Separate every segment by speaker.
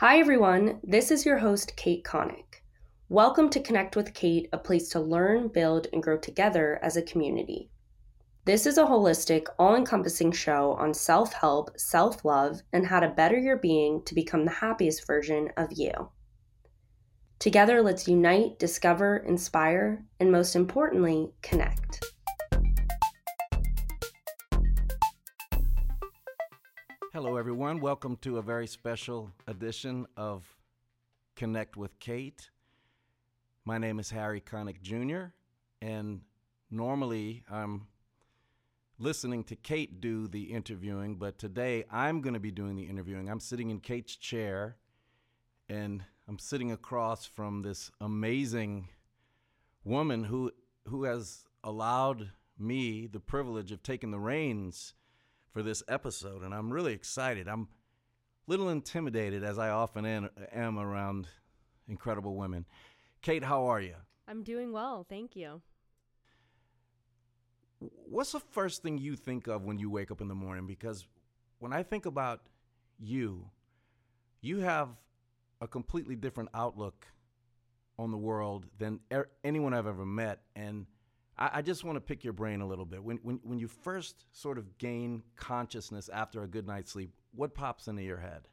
Speaker 1: Hi, everyone. This is your host, Kate Connick. Welcome to Connect with Kate, a place to learn, build, and grow together as a community. This is a holistic, all encompassing show on self help, self love, and how to better your being to become the happiest version of you. Together, let's unite, discover, inspire, and most importantly, connect.
Speaker 2: Hello, everyone. Welcome to a very special edition of Connect with Kate. My name is Harry Connick Jr., and normally I'm listening to Kate do the interviewing, but today I'm going to be doing the interviewing. I'm sitting in Kate's chair, and I'm sitting across from this amazing woman who who has allowed me the privilege of taking the reins for this episode, and I'm really excited. I'm a little intimidated, as I often am, around incredible women. Kate, how are you?
Speaker 1: I'm doing well, thank you.
Speaker 2: What's the first thing you think of when you wake up in the morning? Because when I think about you, you have a completely different outlook on the world than er- anyone I've ever met. And I, I just want to pick your brain a little bit. When, when, when you first sort of gain consciousness after a good night's sleep, what pops into your head?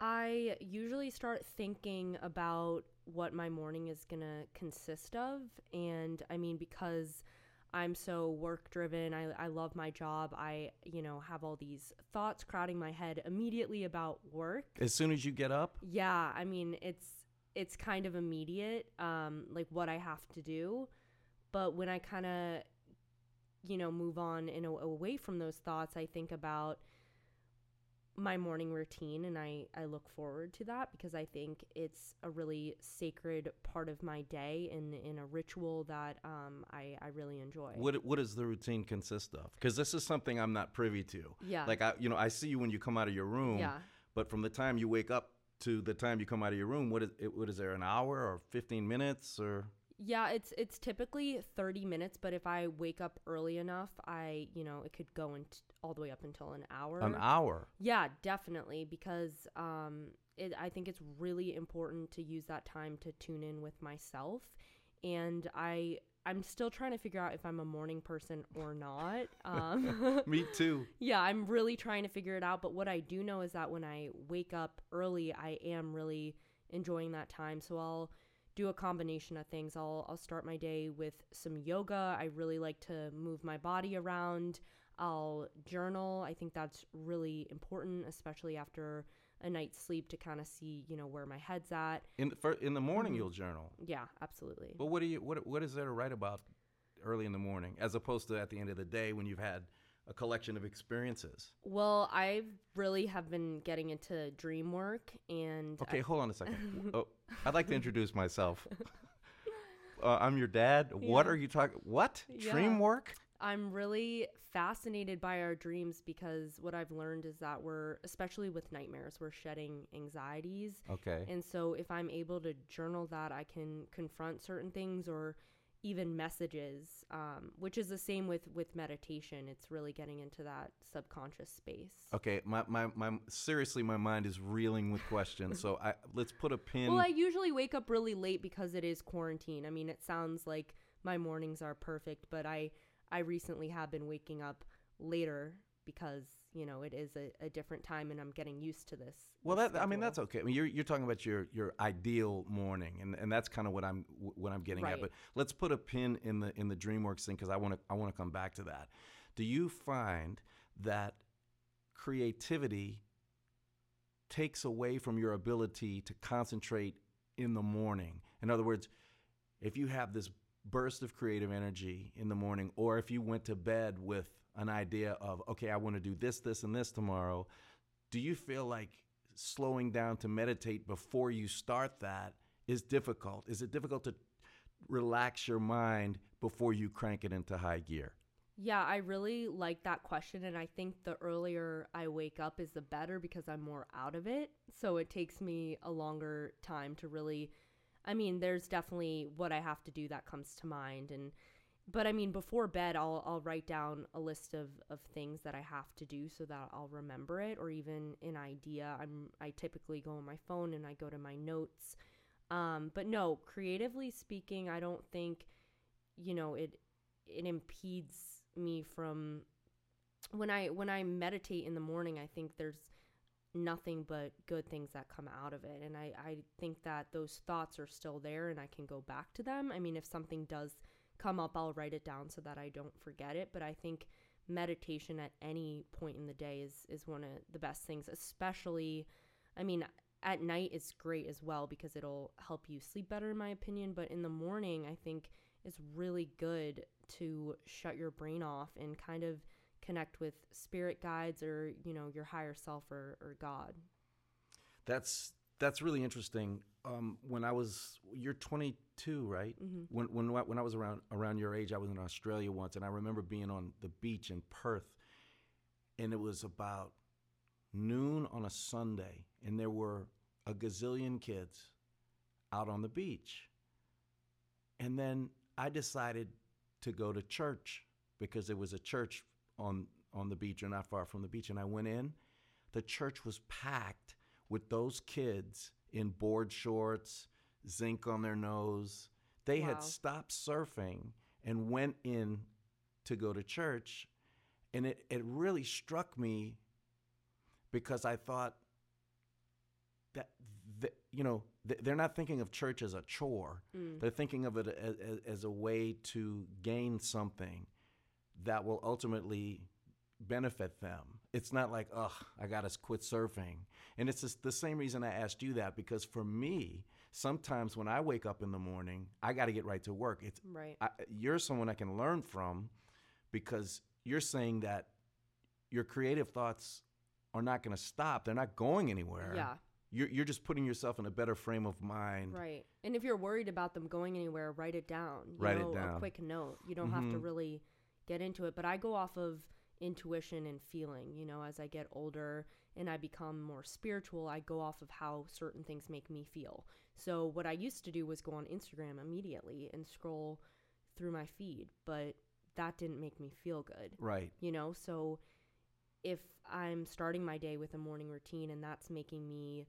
Speaker 1: I usually start thinking about what my morning is going to consist of. And I mean, because I'm so work driven, I, I love my job. I, you know, have all these thoughts crowding my head immediately about work.
Speaker 2: As soon as you get up?
Speaker 1: Yeah. I mean, it's, it's kind of immediate, um, like what I have to do. But when I kind of, you know, move on and away from those thoughts, I think about my morning routine and I, I look forward to that because I think it's a really sacred part of my day and in a ritual that um, I, I really enjoy.
Speaker 2: What what does the routine consist of? Because this is something I'm not privy to.
Speaker 1: Yeah.
Speaker 2: Like I you know, I see you when you come out of your room.
Speaker 1: Yeah.
Speaker 2: But from the time you wake up to the time you come out of your room, what is it what is there an hour or fifteen minutes or
Speaker 1: yeah, it's it's typically 30 minutes, but if I wake up early enough, I, you know, it could go into all the way up until an hour.
Speaker 2: An hour.
Speaker 1: Yeah, definitely because um it I think it's really important to use that time to tune in with myself and I I'm still trying to figure out if I'm a morning person or not. Um,
Speaker 2: Me too.
Speaker 1: Yeah, I'm really trying to figure it out. But what I do know is that when I wake up early, I am really enjoying that time. So I'll do a combination of things. I'll I'll start my day with some yoga. I really like to move my body around. I'll journal. I think that's really important, especially after a night's sleep to kind of see, you know, where my head's at.
Speaker 2: In the, for, in the morning, mm-hmm. you'll journal.
Speaker 1: Yeah, absolutely.
Speaker 2: But what do you what what is there to write about early in the morning, as opposed to at the end of the day when you've had a collection of experiences?
Speaker 1: Well, I really have been getting into dream work and
Speaker 2: Okay, I- hold on a second. oh, I'd like to introduce myself. uh, I'm your dad. Yeah. What are you talking What? Yeah. Dream work?
Speaker 1: I'm really fascinated by our dreams because what I've learned is that we're, especially with nightmares, we're shedding anxieties.
Speaker 2: Okay.
Speaker 1: And so if I'm able to journal that, I can confront certain things or even messages um, which is the same with with meditation. It's really getting into that subconscious space.
Speaker 2: Okay my, my, my seriously my mind is reeling with questions so I, let's put a pin
Speaker 1: well i usually wake up really late because it is quarantine. I mean it sounds like my mornings are perfect but i i recently have been waking up later because you know it is a, a different time and i'm getting used to this
Speaker 2: well that i mean that's okay. I mean you're, you're talking about your your ideal morning and, and that's kind of what i'm what i'm getting
Speaker 1: right.
Speaker 2: at but let's put a pin in the in the dreamworks thing because i want to i want to come back to that. Do you find that creativity takes away from your ability to concentrate in the morning? In other words if you have this burst of creative energy in the morning or if you went to bed with an idea of, okay, I want to do this, this, and this tomorrow, do you feel like slowing down to meditate before you start that is difficult? Is it difficult to relax your mind before you crank it into high gear?
Speaker 1: Yeah, I really like that question. And I think the earlier I wake up is the better because I'm more out of it. So it takes me a longer time to really, I mean, there's definitely what I have to do that comes to mind. And but I mean, before bed, I'll I'll write down a list of of things that I have to do so that I'll remember it, or even an idea. I'm I typically go on my phone and I go to my notes. Um, but no, creatively speaking, I don't think, you know, it it impedes me from when I when I meditate in the morning. I think there's nothing but good things that come out of it, and I I think that those thoughts are still there, and I can go back to them. I mean, if something does come up, I'll write it down so that I don't forget it. But I think meditation at any point in the day is is one of the best things, especially I mean, at night is great as well because it'll help you sleep better in my opinion, but in the morning I think it's really good to shut your brain off and kind of connect with spirit guides or, you know, your higher self or, or God.
Speaker 2: That's that's really interesting. Um, when I was, you're 22, right?
Speaker 1: Mm-hmm.
Speaker 2: When when when I was around around your age, I was in Australia once, and I remember being on the beach in Perth, and it was about noon on a Sunday, and there were a gazillion kids out on the beach. And then I decided to go to church because there was a church on on the beach or not far from the beach, and I went in. The church was packed with those kids in board shorts, zinc on their nose. They
Speaker 1: Wow.
Speaker 2: had stopped surfing and went in to go to church. And it, it really struck me because I thought that, th- you know, they're not thinking of church as a chore. Mm. They're thinking of it as, as a way to gain something that will ultimately benefit them. It's not like, ugh, I got to quit surfing. And it's just the same reason I asked you that because for me, sometimes when I wake up in the morning, I got to get right to work. It's
Speaker 1: Right.
Speaker 2: I, you're someone I can learn from because you're saying that your creative thoughts are not going to stop. They're not going anywhere.
Speaker 1: Yeah.
Speaker 2: You're, you're just putting yourself in a better frame of mind.
Speaker 1: Right. And if you're worried about them going anywhere, write it down. You
Speaker 2: Write it
Speaker 1: know,
Speaker 2: down.
Speaker 1: A quick note. You don't have to
Speaker 2: Mhm.
Speaker 1: really get into it. But I go off of intuition and feeling. You know, as I get older and I become more spiritual, I go off of how certain things make me feel. So what I used to do was go on Instagram immediately and scroll through my feed, but that didn't make me feel good
Speaker 2: Right.
Speaker 1: you know so if i'm starting my day with a morning routine and that's making me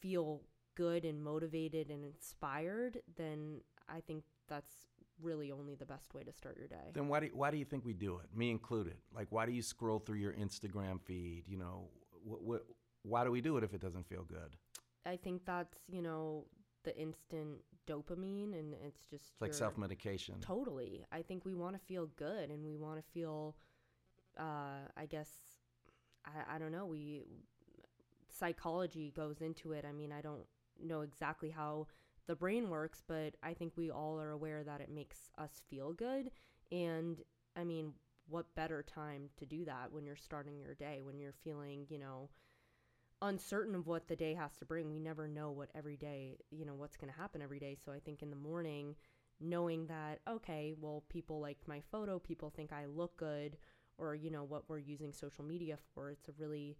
Speaker 1: feel good and motivated and inspired then i think that's really only the best way to start your day
Speaker 2: Then why do you, why do you think we do it? Me included. Like why do you scroll through your Instagram feed? You know, what, what, why do we do it if it doesn't feel good?
Speaker 1: i think that's you know the instant dopamine and it's just
Speaker 2: It's like self medication.
Speaker 1: Totally. I think we want to feel good and we want to feel, uh, I guess, I, I don't know, we, psychology goes into it. I mean, I don't know exactly how the brain works, but I think we all are aware that it makes us feel good. And I mean, what better time to do that when you're starting your day, when you're feeling, you know, uncertain of what the day has to bring. We never know what every day, you know, what's going to happen every day. So I think in the morning, knowing that, okay, well, people liked my photo, people think I look good, or, you know, what we're using social media for, it's a really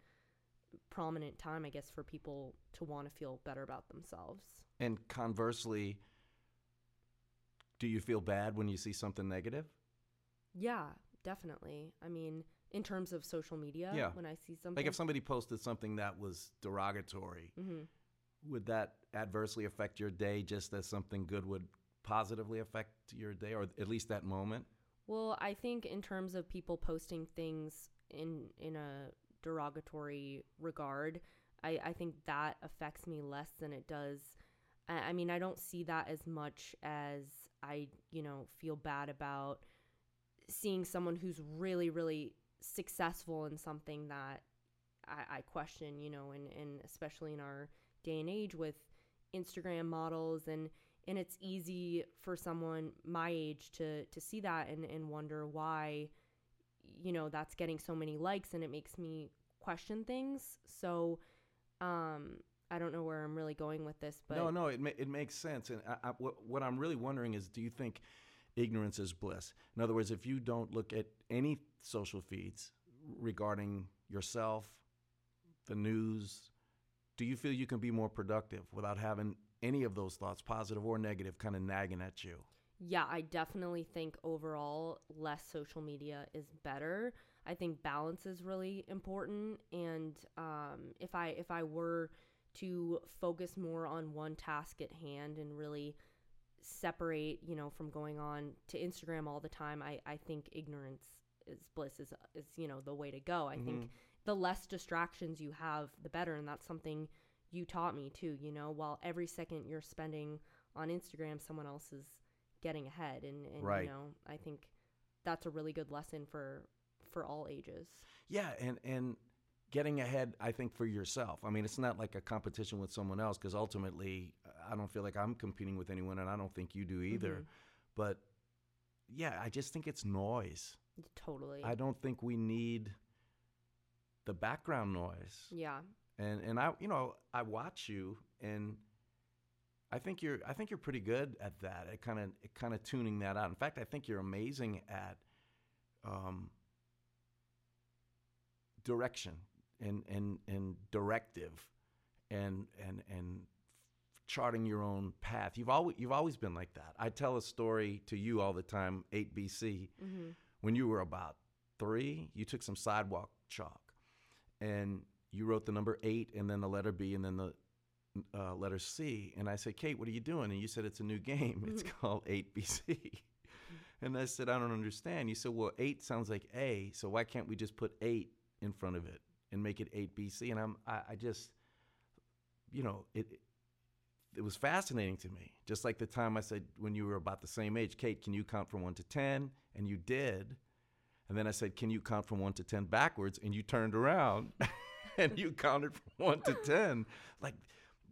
Speaker 1: prominent time, I guess, for people to want to feel better about themselves.
Speaker 2: And conversely, do you feel bad when you see something negative?
Speaker 1: Yeah, definitely. I mean, in terms of social media,
Speaker 2: Yeah.
Speaker 1: when I see something.
Speaker 2: Like if somebody posted something that was derogatory,
Speaker 1: hmm
Speaker 2: would that adversely affect your day just as something good would positively affect your day or at least that moment?
Speaker 1: Well, I think in terms of people posting things in in a derogatory regard, I, I think that affects me less than it does. I, I mean, I don't see that as much as I, you know, feel bad about seeing someone who's really, really successful in something that I, I question, you know, and, and especially in our day and age with Instagram models and and it's easy for someone my age to to see that and and wonder why you know that's getting so many likes and it makes me question things so um i don't know where i'm really going with this but
Speaker 2: no, no, it ma- it makes sense. And I, I, what, what I'm really wondering is, do you think ignorance is bliss? In other words, if you don't look at any social feeds regarding yourself, the news, do you feel you can be more productive without having any of those thoughts, positive or negative, kind of nagging at you?
Speaker 1: Yeah, I definitely think overall less social media is better. I think balance is really important and um, if I if I were to focus more on one task at hand and really separate, you know, from going on to Instagram all the time, I, I think ignorance is bliss is is you know the way to go. I mm-hmm. think the less distractions you have, the better, and that's something you taught me too. You know, while every second you're spending on Instagram, someone else is getting ahead, and, and right. you know, I think that's a really good lesson for for all ages.
Speaker 2: Yeah, and and getting ahead i think for yourself i mean it's not like a competition with someone else because ultimately i don't feel like i'm competing with anyone and i don't think you do either mm-hmm. but yeah i just think it's noise
Speaker 1: Totally.
Speaker 2: I don't think we need the background noise.
Speaker 1: Yeah.
Speaker 2: And and I you know, I watch you and I think you're I think you're pretty good at that. At kind of kind of tuning that out. In fact, I think you're amazing at um, direction and and and directive and and and charting your own path. You've always you've always been like that. I tell a story to you all the time, 8BC. Mm-hmm when you were about three, you took some sidewalk chalk and you wrote the number eight and then the letter B and then the uh, letter C. And I said, Kate, what are you doing? And you said, it's a new game. It's mm-hmm. called 8BC. and I said, I don't understand. You said, well, eight sounds like A, so why can't we just put eight in front of it and make it 8BC? And I'm, I, I just, you know, it, it was fascinating to me. Just like the time I said when you were about the same age, Kate, can you count from one to 10? And you did. And then I said, can you count from one to 10 backwards? And you turned around and you counted from one to 10. Like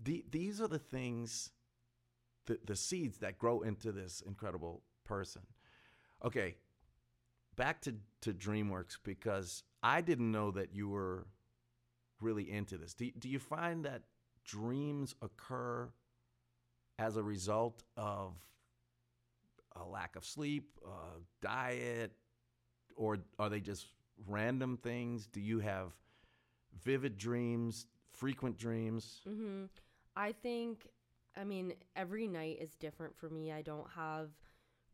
Speaker 2: the, these are the things, the, the seeds that grow into this incredible person. Okay, back to, to DreamWorks because I didn't know that you were really into this. Do, do you find that dreams occur as a result of a lack of sleep, uh, diet, or are they just random things? Do you have vivid dreams, frequent dreams?
Speaker 1: Mm-hmm. I think, I mean, every night is different for me. I don't have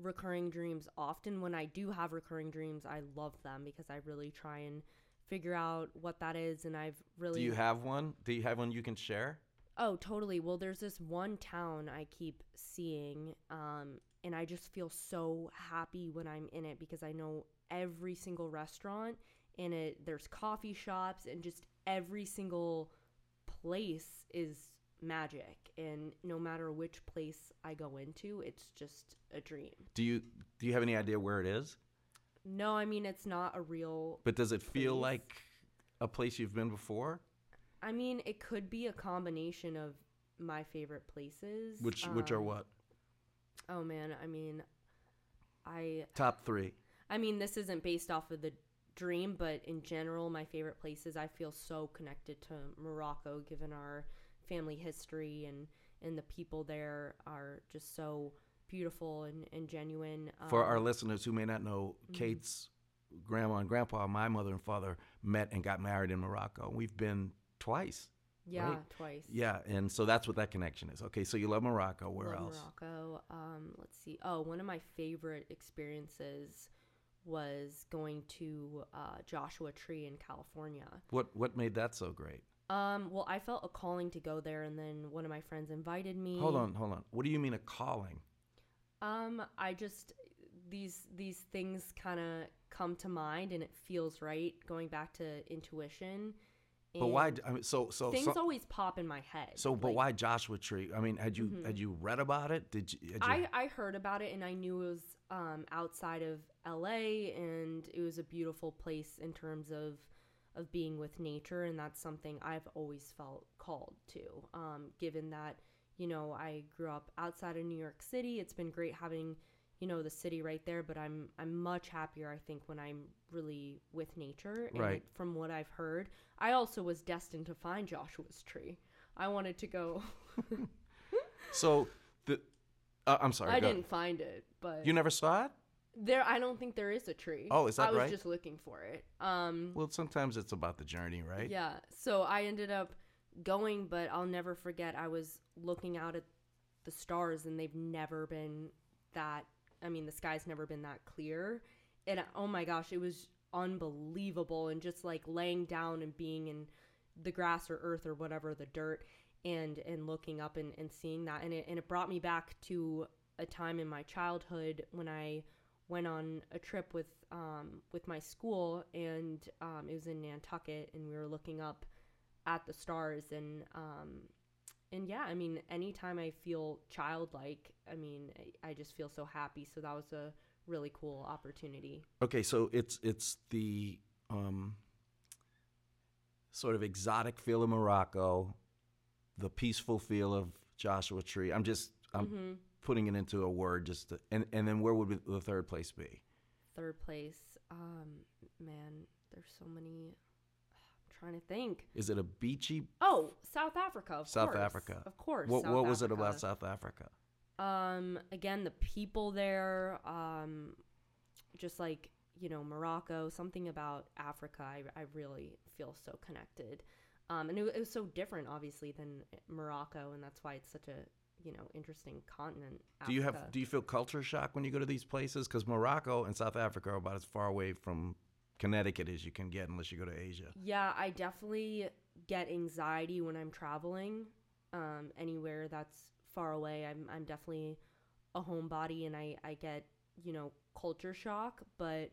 Speaker 1: recurring dreams often. When I do have recurring dreams, I love them because I really try and figure out what that is. And I've really.
Speaker 2: Do you have one? Do you have one you can share?
Speaker 1: Oh, totally. Well, there's this one town I keep seeing, um, and I just feel so happy when I'm in it because I know every single restaurant in it. There's coffee shops, and just every single place is magic. And no matter which place I go into, it's just a dream.
Speaker 2: Do you do you have any idea where it is?
Speaker 1: No, I mean it's not a real.
Speaker 2: But does it feel place. like a place you've been before?
Speaker 1: I mean, it could be a combination of my favorite places.
Speaker 2: Which um, which are um, what?
Speaker 1: Oh man, I mean, I
Speaker 2: top three.
Speaker 1: I mean, this isn't based off of the dream, but in general, my favorite places. I feel so connected to Morocco, given our family history and and the people there are just so beautiful and, and genuine.
Speaker 2: Um, For our um, listeners who may not know, mm-hmm. Kate's grandma and grandpa, my mother and father met and got married in Morocco. We've been twice.
Speaker 1: Yeah, right? twice.
Speaker 2: Yeah, and so that's what that connection is. Okay, so you love Morocco. Where
Speaker 1: love
Speaker 2: else?
Speaker 1: Morocco. Um, let's see. Oh, one of my favorite experiences was going to uh, Joshua Tree in California.
Speaker 2: What What made that so great?
Speaker 1: Um, well, I felt a calling to go there, and then one of my friends invited me.
Speaker 2: Hold on, hold on. What do you mean a calling?
Speaker 1: Um, I just these these things kind of come to mind, and it feels right. Going back to intuition
Speaker 2: but why? I mean, so so
Speaker 1: things so, always pop in my head.
Speaker 2: So, but like, why Joshua Tree? I mean, had you mm-hmm. had you read about it? Did you, you?
Speaker 1: I I heard about it and I knew it was um, outside of L.A. and it was a beautiful place in terms of of being with nature, and that's something I've always felt called to. Um, given that you know I grew up outside of New York City, it's been great having you know the city right there but i'm i'm much happier i think when i'm really with nature. And
Speaker 2: right.
Speaker 1: from what i've heard i also was destined to find joshua's tree. I wanted to go.
Speaker 2: So the uh, i'm sorry
Speaker 1: i didn't find it but
Speaker 2: you never saw it
Speaker 1: there i don't think there is a tree
Speaker 2: oh is that
Speaker 1: right i was
Speaker 2: right?
Speaker 1: just looking for it um
Speaker 2: well sometimes it's about the journey right
Speaker 1: yeah so i ended up going but i'll never forget i was looking out at the stars and they've never been that I mean, the sky's never been that clear. And oh my gosh, it was unbelievable. And just like laying down and being in the grass or earth or whatever, the dirt, and and looking up and, and seeing that. And it, and it brought me back to a time in my childhood when I went on a trip with um, with my school, and um, it was in Nantucket, and we were looking up at the stars, and um, and yeah, I mean, anytime I feel childlike, I mean, I just feel so happy. So that was a really cool opportunity.
Speaker 2: Okay, so it's it's the um, sort of exotic feel of Morocco, the peaceful feel of Joshua Tree. I'm just I'm mm-hmm. Putting it into a word, just to, and and then where would the third place be?
Speaker 1: Third place, um, man, there's so many I'm trying to think.
Speaker 2: Is it a beachy?
Speaker 1: Oh, South Africa.
Speaker 2: South
Speaker 1: course.
Speaker 2: Africa.
Speaker 1: Of course.
Speaker 2: What, what was Africa. it about South Africa?
Speaker 1: Um, again, the people there, um, just like you know Morocco, something about Africa. I, I really feel so connected. Um, and it, it was so different, obviously, than Morocco, and that's why it's such a you know interesting continent.
Speaker 2: Africa. Do you have do you feel culture shock when you go to these places? Because Morocco and South Africa are about as far away from Connecticut as you can get unless you go to Asia.
Speaker 1: Yeah, I definitely get anxiety when I'm traveling um, anywhere that's far away. I'm I'm definitely a homebody and I I get you know culture shock, but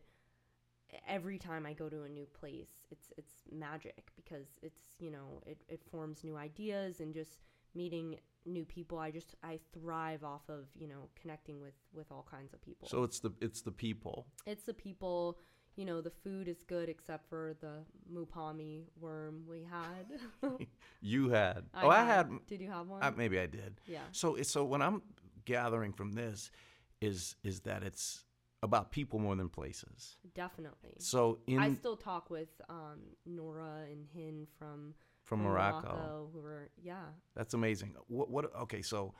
Speaker 1: every time I go to a new place, it's it's magic because it's you know it, it forms new ideas and just meeting new people. I just I thrive off of you know connecting with with all kinds of people.
Speaker 2: So it's the it's the people.
Speaker 1: It's the people you know, the food is good except for the mopane worm we had.
Speaker 2: you had.
Speaker 1: I
Speaker 2: oh,
Speaker 1: had.
Speaker 2: I had.
Speaker 1: Did you have one?
Speaker 2: I, maybe I did.
Speaker 1: Yeah.
Speaker 2: So, it's so what I'm gathering from this is is that it's about people more than places.
Speaker 1: Definitely.
Speaker 2: So in
Speaker 1: I still talk with um, Nora and Hin from
Speaker 2: from, Morocco. Morocco.
Speaker 1: were yeah.
Speaker 2: That's amazing. What what okay, so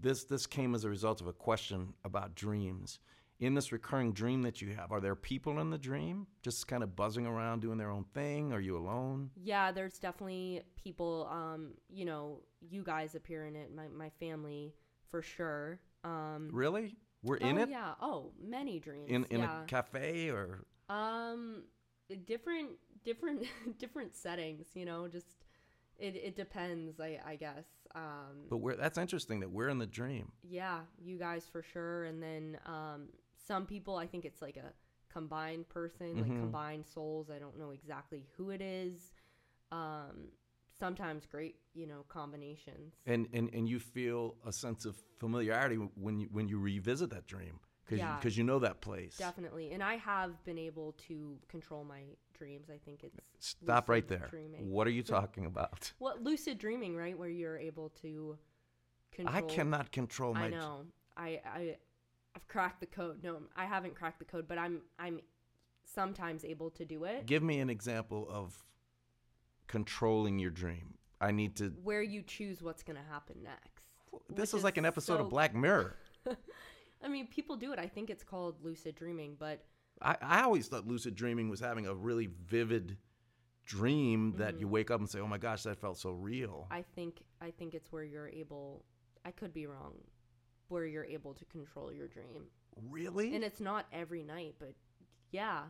Speaker 2: this this came as a result of a question about dreams in this recurring dream that you have, are there people in the dream just kind of buzzing around doing their own thing? Are you alone?
Speaker 1: Yeah, there's definitely people. Um, you know, you guys appear in it. My my family for sure. Um,
Speaker 2: really? We're
Speaker 1: in
Speaker 2: oh, it?
Speaker 1: Yeah. Oh, many dreams.
Speaker 2: In in
Speaker 1: yeah.
Speaker 2: a cafe or
Speaker 1: um different different different settings, you know, just it, it depends, I, I guess. Um,
Speaker 2: but we're that's interesting that we're in the dream.
Speaker 1: Yeah, you guys for sure. And then um, some people i think it's like a combined person mm-hmm. like combined souls i don't know exactly who it is um sometimes great you know combinations
Speaker 2: and and and you feel a sense of familiarity when you when you revisit that dream because yeah, because you, you, know that place
Speaker 1: definitely and i have been able to control my dreams i think it's
Speaker 2: stop right there dreaming. what are you talking about
Speaker 1: what lucid dreaming right where you're able to
Speaker 2: control i cannot control my
Speaker 1: i know i i I've cracked the code. No, I haven't cracked the code, but I'm I'm sometimes able to do it.
Speaker 2: Give me an example of controlling your dream. I need to
Speaker 1: where you choose what's going to happen next.
Speaker 2: This is like an episode so... of Black Mirror.
Speaker 1: I mean, people do it. I think it's called lucid dreaming, but
Speaker 2: I, I always thought lucid dreaming was having a really vivid dream that mm-hmm. you wake up and say, "Oh my gosh, that felt so real."
Speaker 1: I think I think it's where you're able. I could be wrong where you're able to control your dream.
Speaker 2: Really?
Speaker 1: And it's not every night, but yeah,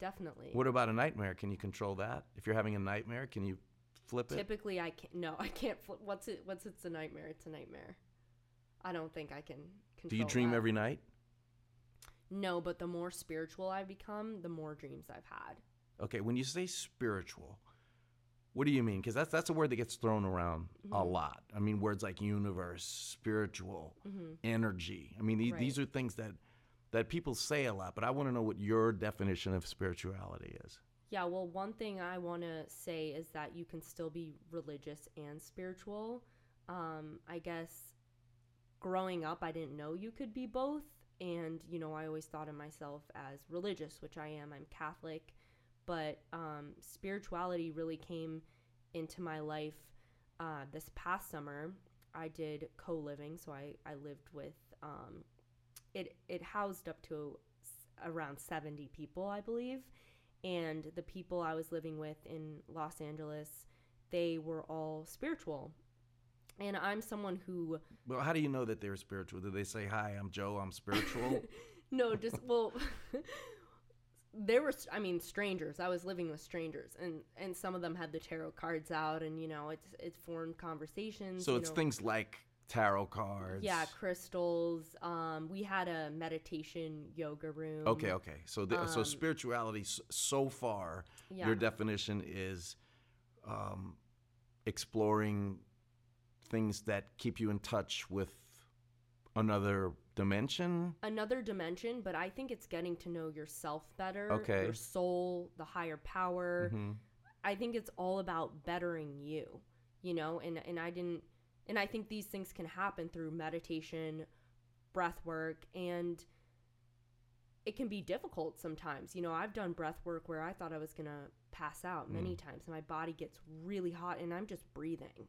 Speaker 1: definitely.
Speaker 2: What about a nightmare? Can you control that? If you're having a nightmare, can you flip it?
Speaker 1: Typically, I can't. No, I can't flip. What's it? What's it's a nightmare? It's a nightmare. I don't think I can control.
Speaker 2: Do you dream
Speaker 1: that.
Speaker 2: every night?
Speaker 1: No, but the more spiritual I've become, the more dreams I've had.
Speaker 2: Okay, when you say spiritual, what do you mean? Because that's that's a word that gets thrown around mm-hmm. a lot. I mean, words like universe, spiritual, mm-hmm. energy. I mean, these, right. these are things that that people say a lot. But I want to know what your definition of spirituality is.
Speaker 1: Yeah, well, one thing I want to say is that you can still be religious and spiritual. Um, I guess growing up, I didn't know you could be both. And, you know, I always thought of myself as religious, which I am. I'm Catholic but um, spirituality really came into my life uh, this past summer. I did co living, so I, I lived with um, it. It housed up to around seventy people, I believe, and the people I was living with in Los Angeles, they were all spiritual, And I'm someone who
Speaker 2: Well, how do you know that they're spiritual? Do they say, "Hi, I'm Joe. I'm spiritual"?
Speaker 1: no, just well there were I mean strangers. I was living with strangers and and some of them had the tarot cards out and you know, it's it's formed conversations.
Speaker 2: so it's
Speaker 1: know.
Speaker 2: things like tarot cards.
Speaker 1: Yeah, crystals. Um, we had a meditation yoga room.
Speaker 2: Okay, okay. So the, so
Speaker 1: Um,
Speaker 2: spirituality so far,
Speaker 1: Yeah.
Speaker 2: your definition is um, exploring things that keep you in touch with another dimension.
Speaker 1: Another dimension, but I think it's getting to know yourself better.
Speaker 2: Okay.
Speaker 1: Your soul, the higher power.
Speaker 2: Mhm.
Speaker 1: I think it's all about bettering you, you know, and, and I didn't, and I think these things can happen through meditation, breath work, and it can be difficult sometimes. You know, I've done breath work where I thought I was going to pass out many times and my body gets really hot and I'm just breathing.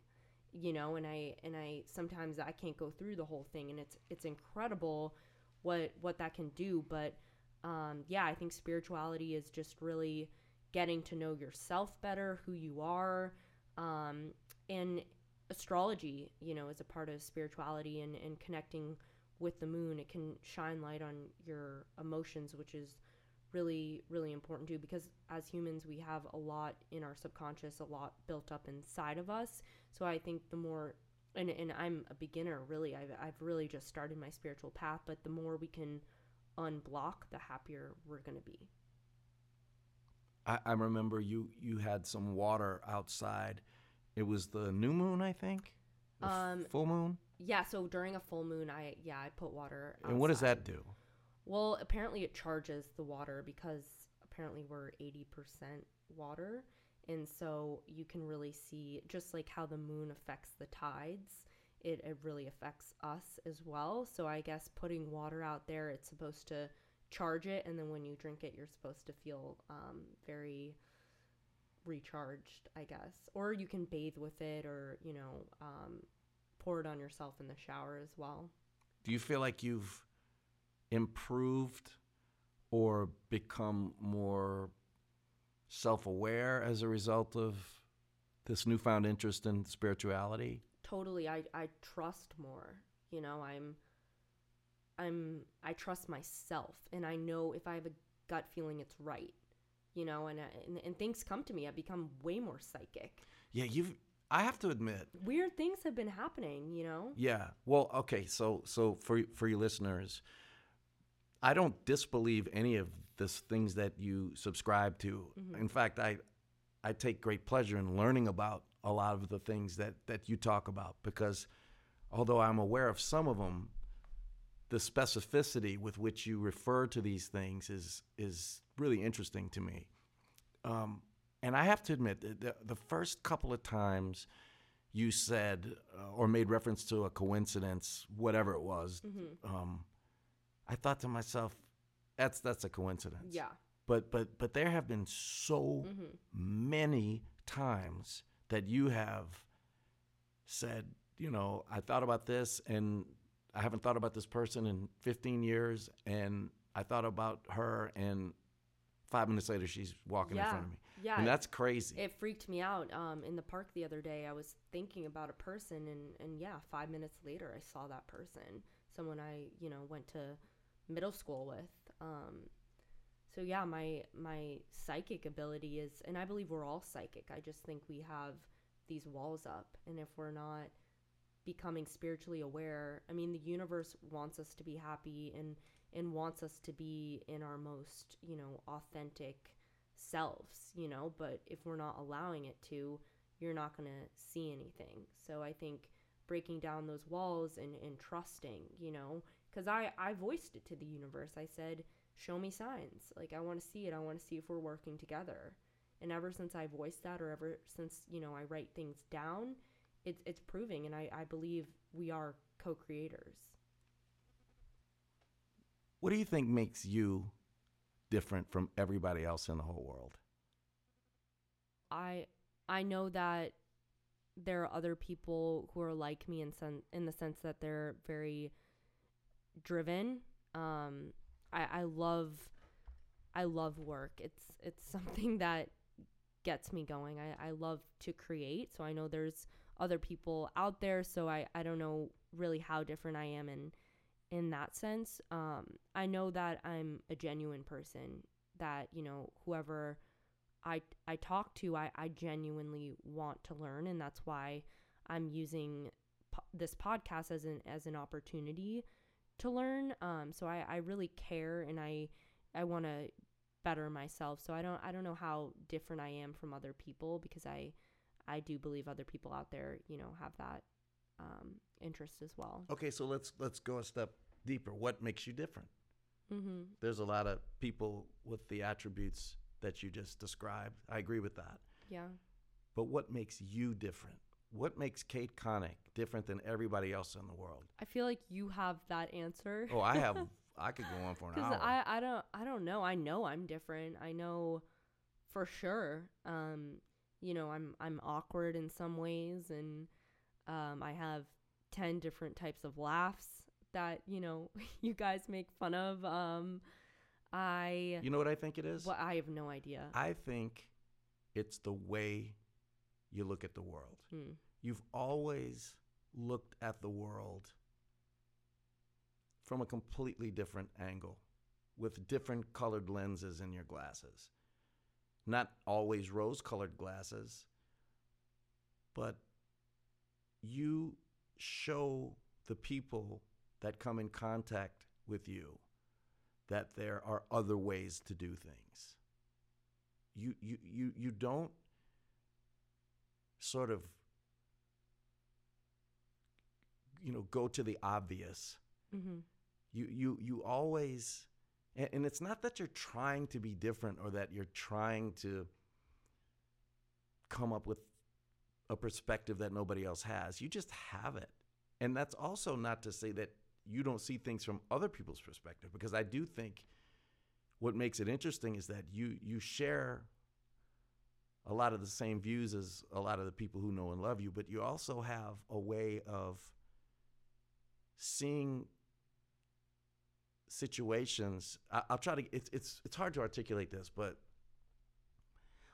Speaker 1: You know, and I and I sometimes I can't go through the whole thing and it's it's incredible what what that can do, but um yeah, I think spirituality is just really getting to know yourself better, who you are, um, and astrology, you know, is a part of spirituality and, and connecting with the moon. It can shine light on your emotions, which is really, really important too, because as humans, we have a lot in our subconscious, a lot built up inside of us. So I think the more and, and I'm a beginner really I've, I've really just started my spiritual path but the more we can unblock the happier we're going to be
Speaker 2: I, I remember you you had some water outside. It was the new moon, I think. The
Speaker 1: Um,
Speaker 2: full moon.
Speaker 1: Yeah, so during a full moon, I yeah, I put water.
Speaker 2: And what does that do?
Speaker 1: Well, apparently it charges the water because apparently we're eighty percent water, and so you can really see just like how the moon affects the tides. It, it really affects us as well. So I guess putting water out there, it's supposed to charge it, and then when you drink it, you're supposed to feel um, very recharged, I guess. Or you can bathe with it, or you know, um, pour it on yourself in the shower as well.
Speaker 2: Do you feel like you've improved or become more self-aware as a result of this newfound interest in spirituality?
Speaker 1: totally I, I trust more you know i'm i'm i trust myself and i know if i have a gut feeling it's right you know and, uh, and and things come to me i've become way more psychic
Speaker 2: Yeah, you've. I have to admit,
Speaker 1: weird things have been happening you know
Speaker 2: Yeah. Well, okay. So, so for for your listeners, I don't disbelieve any of this things that you subscribe to. In fact, I I take great pleasure in learning about a lot of the things that that you talk about because although I'm aware of some of them, the specificity with which you refer to these things is is really interesting to me. Um, and I have to admit, that the, the first couple of times you said uh, or made reference to a coincidence, whatever it was, um, I thought to myself, "That's that's a coincidence."
Speaker 1: yeah
Speaker 2: But but but there have been so many times that you have said, you know, I thought about this and I haven't thought about this person in 15 years, and I thought about her, and five minutes later she's walking in front of me.
Speaker 1: Yeah,
Speaker 2: and that's crazy.
Speaker 1: it freaked me out um, in the park the other day i was thinking about a person and, and yeah five minutes later i saw that person someone i you know went to middle school with um, so yeah my my psychic ability is and i believe we're all psychic. I just think we have these walls up and if we're not becoming spiritually aware i mean the universe wants us to be happy and and wants us to be in our most you know authentic selves you know but if we're not allowing it to you're not going to see anything. So i think breaking down those walls and, and trusting you know because I, I voiced it to the universe. I said show me signs like i want to see it i want to see if we're working together and ever since i voiced that or ever since you know i write things down it's, it's proving and I, I believe we are co-creators
Speaker 2: what do you think makes you different from everybody else in the whole world?
Speaker 1: I I know that there are other people who are like me in sen- in the sense that they're very driven. Um, I I love I love work. It's it's something that gets me going. I, I love to create. So I know there's other people out there, so I I don't know really how different I am in in that sense. Um, I know that I'm a genuine person. That you know whoever I I talk to, I I genuinely want to learn, and that's why I'm using po- this podcast as an as an opportunity to learn. Um, so I I really care, and I I want to better myself. So I don't I don't know how different I am from other people because I I do believe other people out there, you know, have that um, interest as well.
Speaker 2: Okay, so let's let's go a step deeper. What makes you different?
Speaker 1: Mm-hmm.
Speaker 2: There's a lot of people with the attributes that you just described. I agree with that.
Speaker 1: Yeah.
Speaker 2: But what makes you different? What makes Kate Connick different than everybody else in the world?
Speaker 1: I feel like you have that answer.
Speaker 2: Oh, I have. I could go on for an hour.
Speaker 1: I, I don't I don't know. I know I'm different. I know for sure. Um, you know, I'm I'm awkward in some ways and um, I have ten different types of laughs that, you know, you guys make fun of. Um I
Speaker 2: you know what I think it is?
Speaker 1: well, I have no idea.
Speaker 2: I think it's the way you look at the world.
Speaker 1: Hmm.
Speaker 2: You've always looked at the world from a completely different angle with different colored lenses in your glasses. Not always rose colored glasses, but you show the people that come in contact with you that there are other ways to do things. You you you you don't sort of you know go to the obvious.
Speaker 1: Mm-hmm.
Speaker 2: You you you always and, and it's not that you're trying to be different or that you're trying to come up with a perspective that nobody else has. You just have it. And that's also not to say that you don't see things from other people's perspective because I do think what makes it interesting is that you you share a lot of the same views as a lot of the people who know and love you, but you also have a way of seeing situations. I, I'll try to. It's it's it's hard to articulate this, but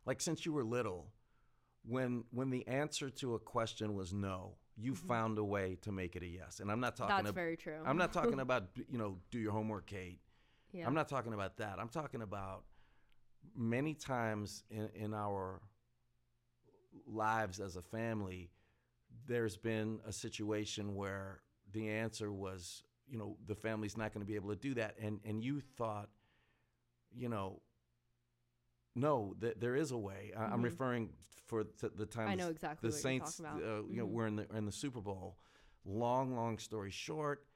Speaker 2: like since you were little, when when the answer to a question was no, you found a way to make it a yes. And I'm not talking.
Speaker 1: Mm-hmm. That's
Speaker 2: ab-
Speaker 1: very true.
Speaker 2: I'm not talking about you know do your homework, Kate.
Speaker 1: Yeah.
Speaker 2: I'm not talking about that. I'm talking about many times in, in our lives as a family, there's been a situation where the answer was, you know, the family's not going to be able to do that. And, and you thought, you know, no, th- there is a way. I- I'm
Speaker 1: Mhm.
Speaker 2: referring for th- the time
Speaker 1: I know exactly
Speaker 2: the Saints, uh, you know,
Speaker 1: Mhm.
Speaker 2: were in the in the Super Bowl. Long, long story short,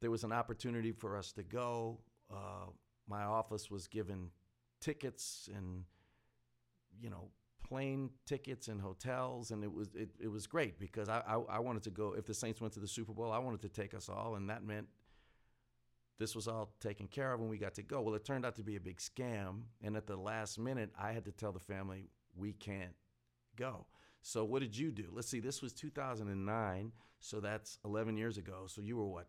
Speaker 2: there was an opportunity for us to go. Uh, my office was given tickets and you know plane tickets and hotels, and it was it, it was great because I, I I wanted to go. If the Saints went to the Super Bowl, I wanted to take us all, and that meant this was all taken care of, and we got to go. Well, it turned out to be a big scam, and at the last minute, I had to tell the family we can't go. So what did you do? Let's see. This was 2009, so that's 11 years ago. So you were what?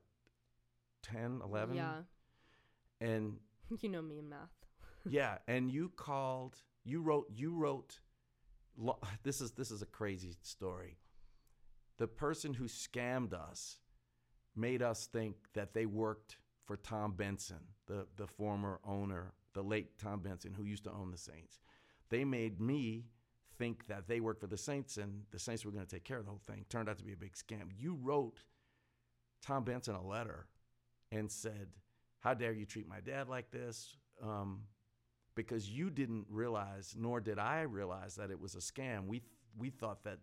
Speaker 2: 10, 11?
Speaker 1: Yeah.
Speaker 2: And
Speaker 1: You know me in math.
Speaker 2: Yeah, and you called. You wrote. You wrote. This is this is a crazy story. The person who scammed us made us think that they worked for Tom Benson, the the former owner, the late Tom Benson, who used to own the Saints. They made me think that they worked for the Saints and the Saints were going to take care of the whole thing. Turned out to be a big scam. You wrote Tom Benson a letter and said, "How dare you treat my dad like this?" Um, because you didn't realize, nor did I realize that it was a scam. We we thought that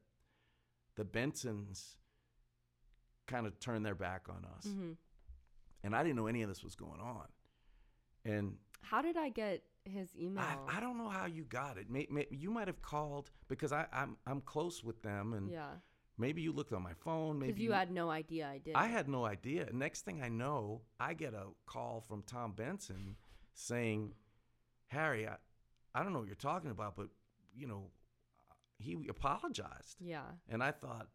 Speaker 2: the Bensons kind of turned their back on us,
Speaker 1: hmm
Speaker 2: and I didn't know any of this was going on. And
Speaker 1: How did I get his email?
Speaker 2: I, I don't know how you got it. May, may, you might have called because I, I'm I'm close with them, and
Speaker 1: yeah.
Speaker 2: maybe you looked on my phone. Maybe
Speaker 1: Because you had no idea I did.
Speaker 2: I had no idea. Next thing I know, I get a call from Tom Benson saying, Harry, I, I don't know what you're talking about, but, you know, he apologized.
Speaker 1: Yeah.
Speaker 2: And I thought,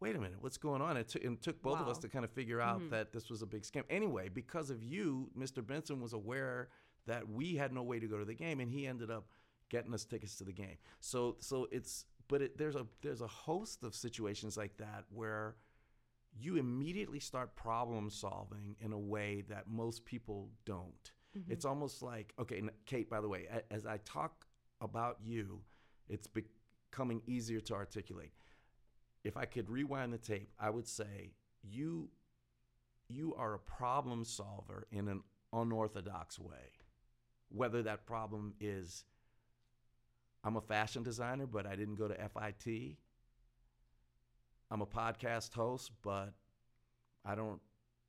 Speaker 2: wait a minute, what's going on? It, took it took both of us to kind of figure out
Speaker 1: Mhm.
Speaker 2: that this was a big scam. Anyway, because of you, Mr. Benson was aware that we had no way to go to the game, and he ended up getting us tickets to the game. So, so it's but it, there's a there's a host of situations like that where you immediately start problem solving in a way that most people don't. Mm-hmm. It's almost like okay, Kate. By the way, as I talk about you, it's becoming easier to articulate. If I could rewind the tape, I would say you you are a problem solver in an unorthodox way. Whether that problem is I'm a fashion designer, but I didn't go to FIT. I'm a podcast host, but I don't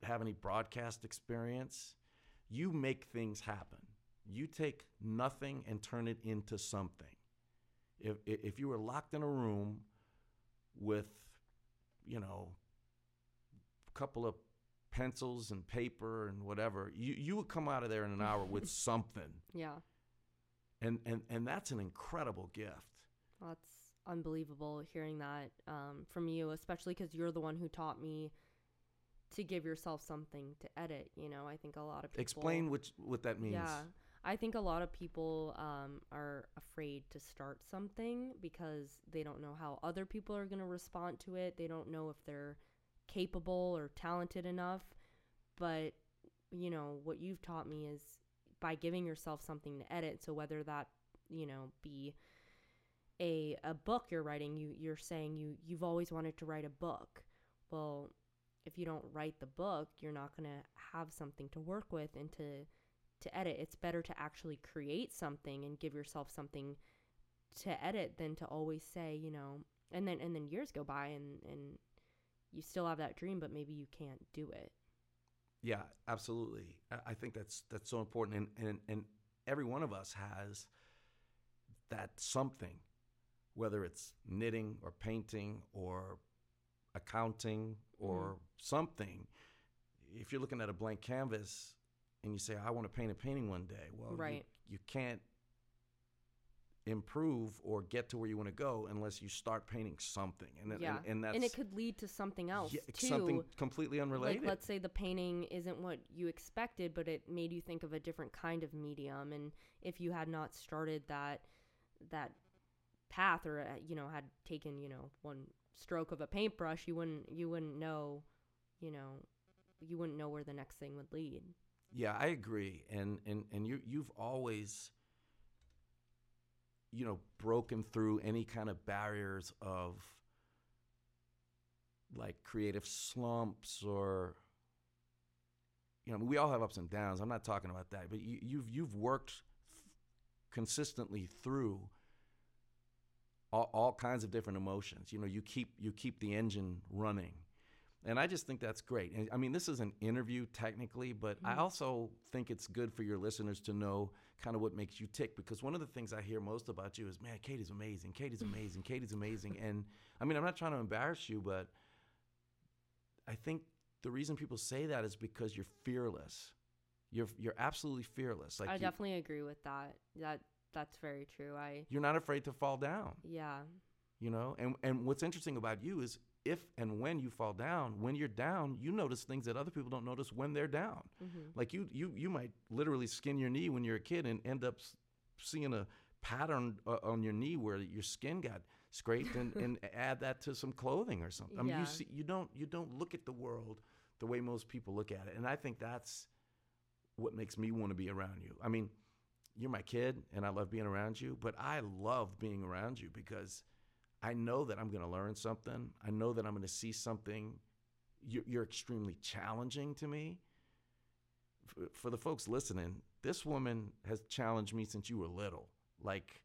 Speaker 2: have any broadcast experience. You make things happen. You take nothing and turn it into something. If, if you were locked in a room with, you know, a couple of pencils and paper and whatever, you, you would come out of there in an hour with something.
Speaker 1: Yeah.
Speaker 2: And, and, and that's an incredible gift.
Speaker 1: That's unbelievable hearing that um, from you, especially because you're the one who taught me to give yourself something to edit. You know, I think a lot of people.
Speaker 2: Explain which, what that means.
Speaker 1: Yeah. I think a lot of people um, are afraid to start something because they don't know how other people are going to respond to it. They don't know if they're capable or talented enough. But, you know, what you've taught me is by giving yourself something to edit. So whether that, you know, be a a book you're writing, you you're saying you you've always wanted to write a book. Well, if you don't write the book, you're not going to have something to work with and to to edit. It's better to actually create something and give yourself something to edit than to always say, you know, and then and then years go by and and you still have that dream but maybe you can't do it.
Speaker 2: Yeah, absolutely. I think that's that's so important and and and every one of us has that something whether it's knitting or painting or accounting or mm. something. If you're looking at a blank canvas and you say, I want to paint a painting one day, well,
Speaker 1: right.
Speaker 2: you, you can't improve or get to where you want to go unless you start painting something and
Speaker 1: yeah.
Speaker 2: and, and, that's
Speaker 1: and it could lead to something else yeah, too
Speaker 2: something completely unrelated
Speaker 1: like let's say the painting isn't what you expected but it made you think of a different kind of medium and if you had not started that that path or uh, you know had taken you know one stroke of a paintbrush you wouldn't you wouldn't know you know you wouldn't know where the next thing would lead.
Speaker 2: Yeah i agree. And and and you you've always you know broken through any kind of barriers of like creative slumps or you know we all have ups and downs. I'm not talking about that but you, you've you've worked f- consistently through all, all kinds of different emotions. You know, you keep you keep the engine running. And I just think that's great. And I mean, this is an interview technically, but mm-hmm. I also think it's good for your listeners to know kind of what makes you tick because one of the things I hear most about you is, man, Katie's amazing. Katie's amazing. Katie's amazing. And I mean, I'm not trying to embarrass you, but I think the reason people say that is because you're fearless. You're you're absolutely fearless.
Speaker 1: Like I definitely agree with that. That that's very true. I
Speaker 2: You're not afraid to fall down.
Speaker 1: Yeah.
Speaker 2: You know, and and what's interesting about you is if and when you fall down, when you're down, you notice things that other people don't notice when they're down. Mm-hmm. Like you you you might literally skin your knee when you're a kid and end up seeing a pattern uh, on your knee where your skin got scraped and, and add that to some clothing or something. I mean,
Speaker 1: yeah.
Speaker 2: you see, you don't you don't look at the world the way most people look at it, and I think that's what makes me want to be around you. I mean, you're my kid and I love being around you, but I love being around you because I know that I'm going to learn something. I know that I'm going to see something. You're, you're extremely challenging to me. For, for the folks listening, this woman has challenged me since you were little. Like,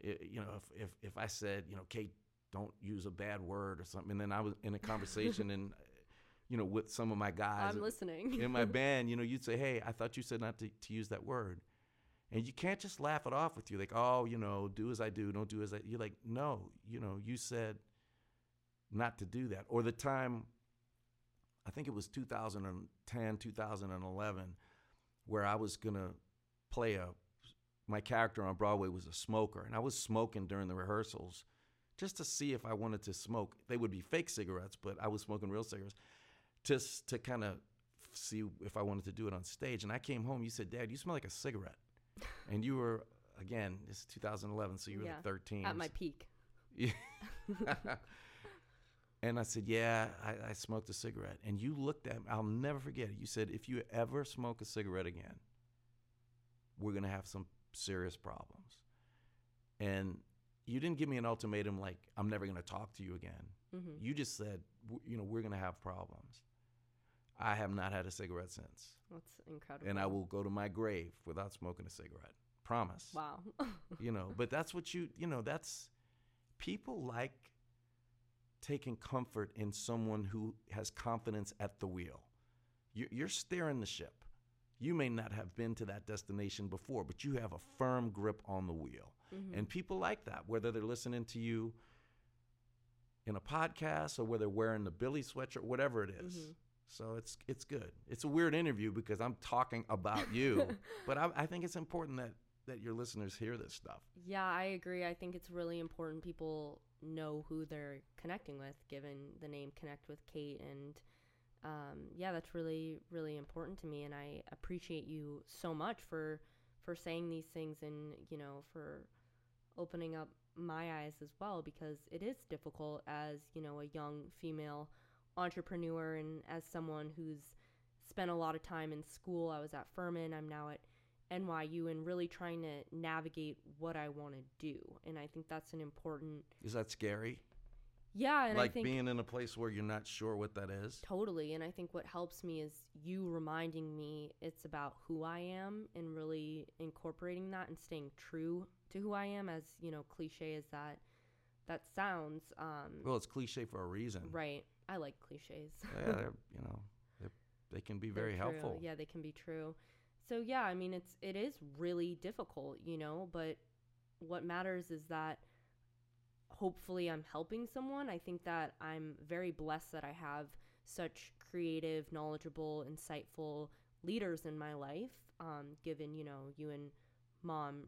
Speaker 2: you know, if, if, if I said, you know, Kate, don't use a bad word or something, and then I was in a conversation and you know, with some of my guys.
Speaker 1: I'm listening.
Speaker 2: in my band, you know, you'd say, "Hey, I thought you said not to, to use that word," And you can't just laugh it off with you, like, oh, you know, do as I do, don't do as I. You're like, no, you know, you said not to do that. Or the time, I think it was 2010, 2011, where I was gonna play a. My character on Broadway was a smoker, and I was smoking during the rehearsals, just to see if I wanted to smoke. They would be fake cigarettes, but I was smoking real cigarettes, just to kind of see if I wanted to do it on stage. And I came home. You said, "Dad, you smell like a cigarette." And you were again, this is 2011, so you were
Speaker 1: yeah,
Speaker 2: like 13
Speaker 1: at my peak.
Speaker 2: and I said, Yeah, I, I smoked a cigarette. And you looked at me, I'll never forget it. You said, If you ever smoke a cigarette again, we're going to have some serious problems. And you didn't give me an ultimatum like, I'm never going to talk to you again. Mm-hmm. You just said, you know, we're going to have problems. I have not had a cigarette since.
Speaker 1: That's incredible.
Speaker 2: And I will go to my grave without smoking a cigarette. Promise.
Speaker 1: Wow.
Speaker 2: you know, but that's what you, you know, that's people like taking comfort in someone who has confidence at the wheel. You're steering the ship. You may not have been to that destination before, but you have a firm grip on the wheel. Mm-hmm. And people like that, whether they're listening to you in a podcast or whether they're wearing the Billy sweatshirt, whatever it is. Mm-hmm. So it's it's good. It's a weird interview because I'm talking about you, but I, I think it's important that that your listeners hear this stuff.
Speaker 1: Yeah, I agree. I think it's really important people know who they're connecting with, given the name Connect with Kate. And um, yeah, that's really, really important to me. And I appreciate you so much for for saying these things and you know for opening up my eyes as well because it is difficult as you know a young female entrepreneur and as someone who's spent a lot of time in school. I was at Furman. I'm now at NYU and really trying to navigate what I want to do. And I think that's an important.
Speaker 2: Is that scary?
Speaker 1: Yeah, and
Speaker 2: like
Speaker 1: I think
Speaker 2: being in a place where you're not sure what that is.
Speaker 1: Totally, and I think what helps me is you reminding me it's about who I am and really incorporating that and staying true to who I am. As you know, cliche as that that sounds. Um,
Speaker 2: well, it's cliche for a reason,
Speaker 1: right? I like cliches.
Speaker 2: yeah, you know, they can be very helpful.
Speaker 1: Yeah, they can be true. So yeah, I mean, it's it is really difficult, you know, but what matters is that hopefully I'm helping someone. I think that I'm very blessed that I have such creative, knowledgeable, insightful leaders in my life. Um, given you know, you and mom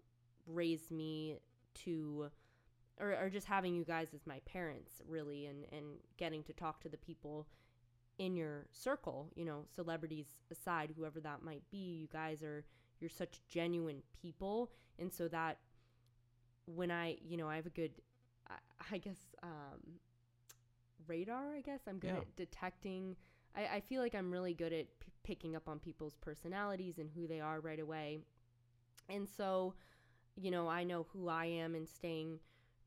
Speaker 1: raised me to or, or just having you guys as my parents really and and getting to talk to the people in your circle you know celebrities aside whoever that might be you guys are you're such genuine people. And so that when i you know i have a good i, I guess um radar i guess i'm good yeah. at detecting. I, I feel like i'm really good at p- picking up on people's personalities and who they are right away. And so you know i know who i am and staying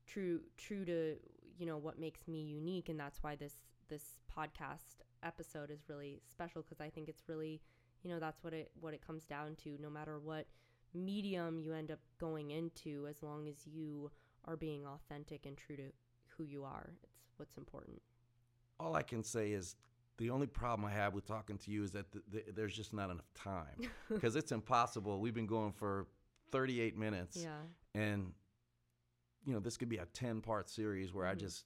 Speaker 1: true true to you know what makes me unique and that's why this this podcast episode is really special because I think it's really you know that's what it what it comes down to no matter what medium you end up going into as long as you are being authentic and true to who you are it's what's important
Speaker 2: all I can say is the only problem I have with talking to you is that the, the, there's just not enough time because it's impossible. We've been going for 38 minutes.
Speaker 1: Yeah.
Speaker 2: And you know, this could be a 10 part series where mm-hmm. I just,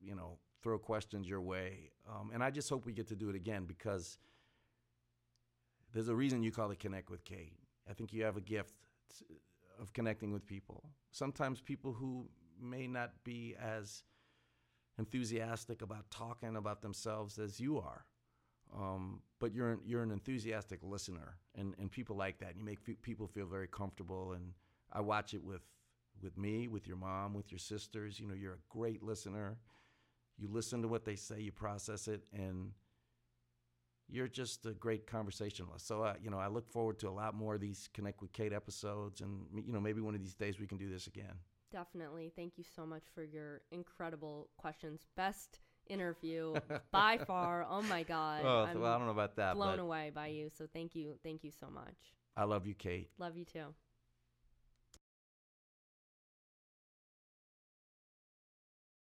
Speaker 2: you know, throw questions your way. Um, and I just hope we get to do it again because there's a reason you call it Connect with Kate. I think you have a gift of connecting with people. Sometimes people who may not be as enthusiastic about talking about themselves as you are. Um, but you're you're an enthusiastic listener, and, and people like that. And you make f- people feel very comfortable. And I watch it with with me, with your mom, with your sisters. You know, you're a great listener. You listen to what they say, you process it, and you're just a great conversationalist. So, uh, you know, I look forward to a lot more of these Connect with Kate episodes, and you know, maybe one of these days we can do this again.
Speaker 1: Definitely. Thank you so much for your incredible questions. Best interview by far. Oh my God.
Speaker 2: well, I don't know about that.
Speaker 1: Blown away by you. So thank you. Thank you so much.
Speaker 2: I love you, Kate.
Speaker 1: Love you too.